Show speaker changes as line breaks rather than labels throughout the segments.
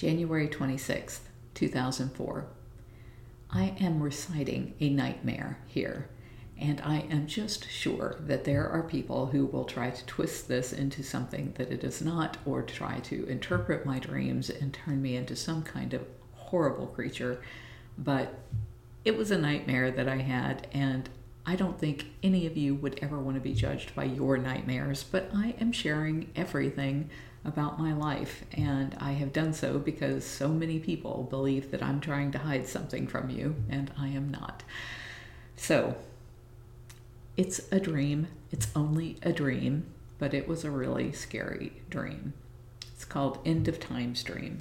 January 26th, 2004. I am reciting a nightmare here, and I am just sure that there are people who will try to twist this into something that it is not, or try to interpret my dreams and turn me into some kind of horrible creature. But it was a nightmare that I had, and I don't think any of you would ever want to be judged by your nightmares, but I am sharing everything about my life, and I have done so because so many people believe that I'm trying to hide something from you, and I am not. So, it's a dream. It's only a dream, but it was a really scary dream. It's called End of Times Dream.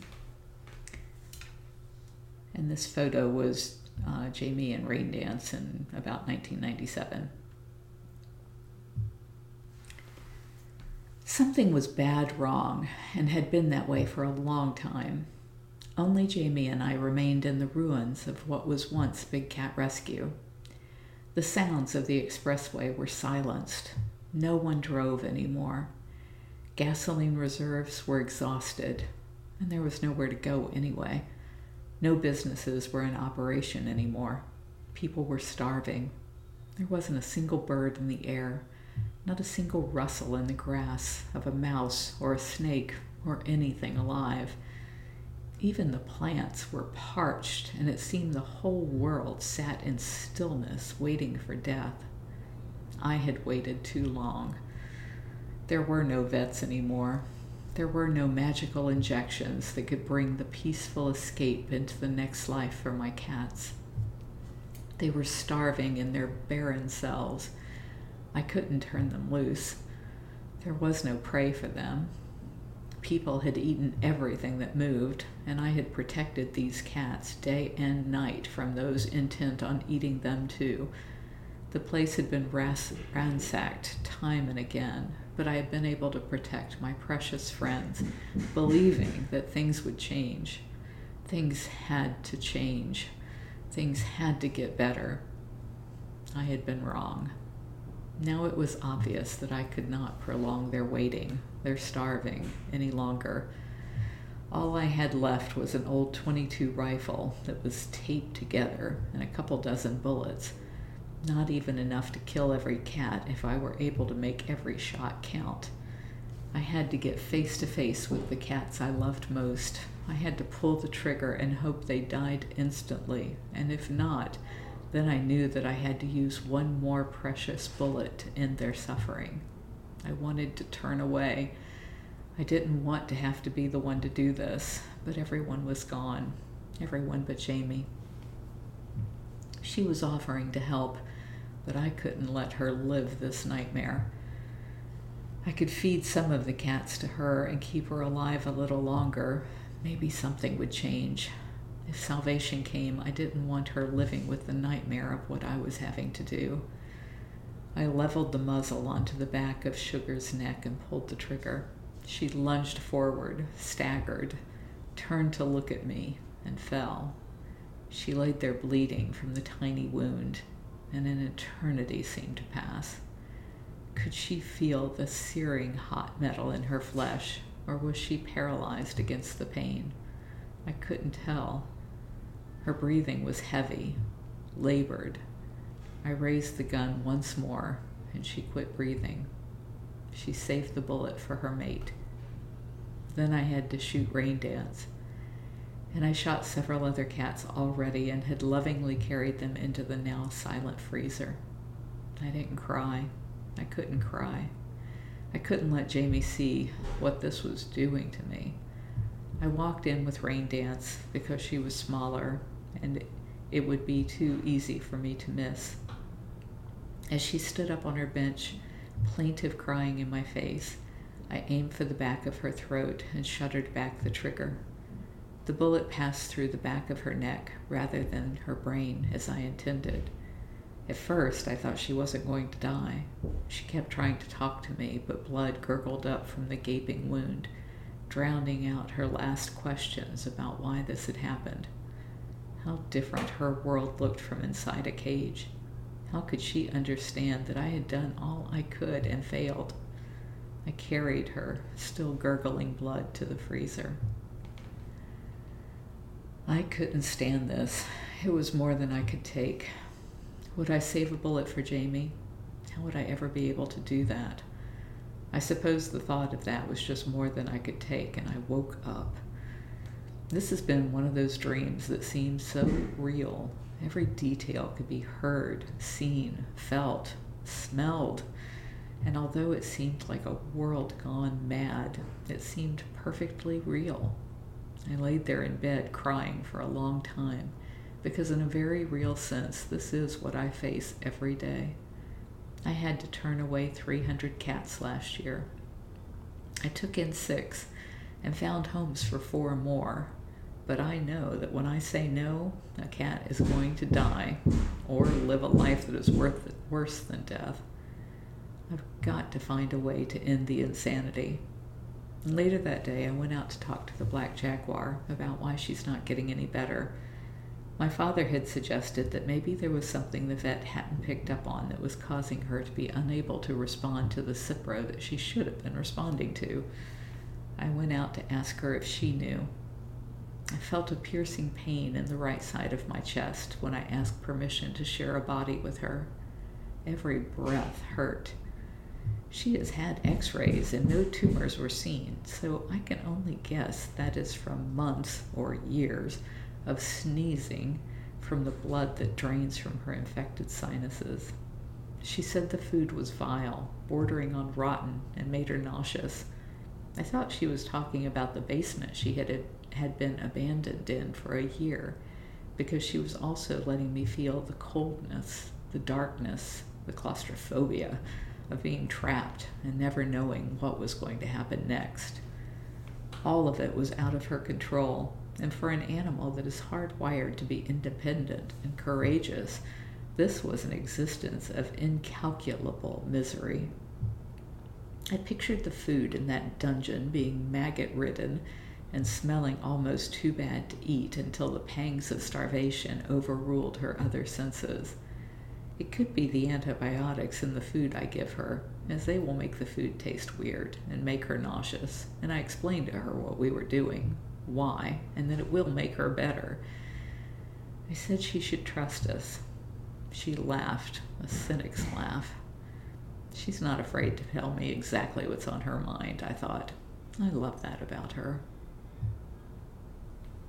And this photo was uh, Jamie and Rain Dance in about 1997. Something was bad wrong and had been that way for a long time. Only Jamie and I remained in the ruins of what was once Big Cat Rescue. The sounds of the expressway were silenced. No one drove anymore. Gasoline reserves were exhausted, and there was nowhere to go anyway. No businesses were in operation anymore. People were starving. There wasn't a single bird in the air, not a single rustle in the grass of a mouse or a snake or anything alive. Even the plants were parched, and it seemed the whole world sat in stillness, waiting for death. I had waited too long. There were no vets anymore. There were no magical injections that could bring the peaceful escape into the next life for my cats. They were starving in their barren cells. I couldn't turn them loose. There was no prey for them. People had eaten everything that moved, and I had protected these cats day and night from those intent on eating them too. The place had been ransacked time and again, but I had been able to protect my precious friends, believing that things would change. Things had to change. Things had to get better. I had been wrong. Now it was obvious that I could not prolong their waiting, their starving, any longer. All I had left was an old 22 rifle that was taped together and a couple dozen bullets not even enough to kill every cat if I were able to make every shot count. I had to get face to face with the cats I loved most. I had to pull the trigger and hope they died instantly, and if not, then I knew that I had to use one more precious bullet to end their suffering. I wanted to turn away. I didn't want to have to be the one to do this, but everyone was gone. Everyone but Jamie. She was offering to help, but I couldn't let her live this nightmare. I could feed some of the cats to her and keep her alive a little longer. Maybe something would change. If salvation came, I didn't want her living with the nightmare of what I was having to do. I leveled the muzzle onto the back of Sugar's neck and pulled the trigger. She lunged forward, staggered, turned to look at me, and fell. She laid there bleeding from the tiny wound and an eternity seemed to pass. Could she feel the searing hot metal in her flesh, or was she paralyzed against the pain? I couldn't tell. Her breathing was heavy, labored. I raised the gun once more, and she quit breathing. She saved the bullet for her mate. Then I had to shoot Rain Dance and I shot several other cats already and had lovingly carried them into the now silent freezer. I didn't cry. I couldn't cry. I couldn't let Jamie see what this was doing to me. I walked in with Rain Dance because she was smaller and it would be too easy for me to miss. As she stood up on her bench, plaintive crying in my face, I aimed for the back of her throat and shuddered back the trigger. The bullet passed through the back of her neck rather than her brain as I intended. At first, I thought she wasn't going to die. She kept trying to talk to me, but blood gurgled up from the gaping wound, drowning out her last questions about why this had happened. How different her world looked from inside a cage. How could she understand that I had done all I could and failed? I carried her, still gurgling blood, to the freezer. I couldn't stand this. It was more than I could take. Would I save a bullet for Jamie? How would I ever be able to do that? I suppose the thought of that was just more than I could take, and I woke up. This has been one of those dreams that seems so real. Every detail could be heard, seen, felt, smelled. And although it seemed like a world gone mad, it seemed perfectly real. I laid there in bed crying for a long time because, in a very real sense, this is what I face every day. I had to turn away 300 cats last year. I took in six and found homes for four more, but I know that when I say no, a cat is going to die or live a life that is worth, worse than death. I've got to find a way to end the insanity. Later that day, I went out to talk to the black jaguar about why she's not getting any better my father had suggested that maybe there was something the vet hadn't picked up on that was causing her to be unable to respond to the Cipro that she should have been responding to. I went out to ask her if she knew. I felt a piercing pain in the right side of my chest when I asked permission to share a body with her. Every breath hurt. She has had x rays and no tumors were seen, so I can only guess that is from months or years of sneezing from the blood that drains from her infected sinuses. She said the food was vile, bordering on rotten, and made her nauseous. I thought she was talking about the basement she had, had been abandoned in for a year, because she was also letting me feel the coldness, the darkness, the claustrophobia of being trapped and never knowing what was going to happen next. All of it was out of her control, and for an animal that is hardwired to be independent and courageous, this was an existence of incalculable misery. I pictured the food in that dungeon being maggot ridden and smelling almost too bad to eat until the pangs of starvation overruled her other senses. It could be the antibiotics in the food I give her, as they will make the food taste weird and make her nauseous, and I explained to her what we were doing, why, and that it will make her better. I said she should trust us. She laughed, a cynic's laugh. She's not afraid to tell me exactly what's on her mind, I thought. I love that about her.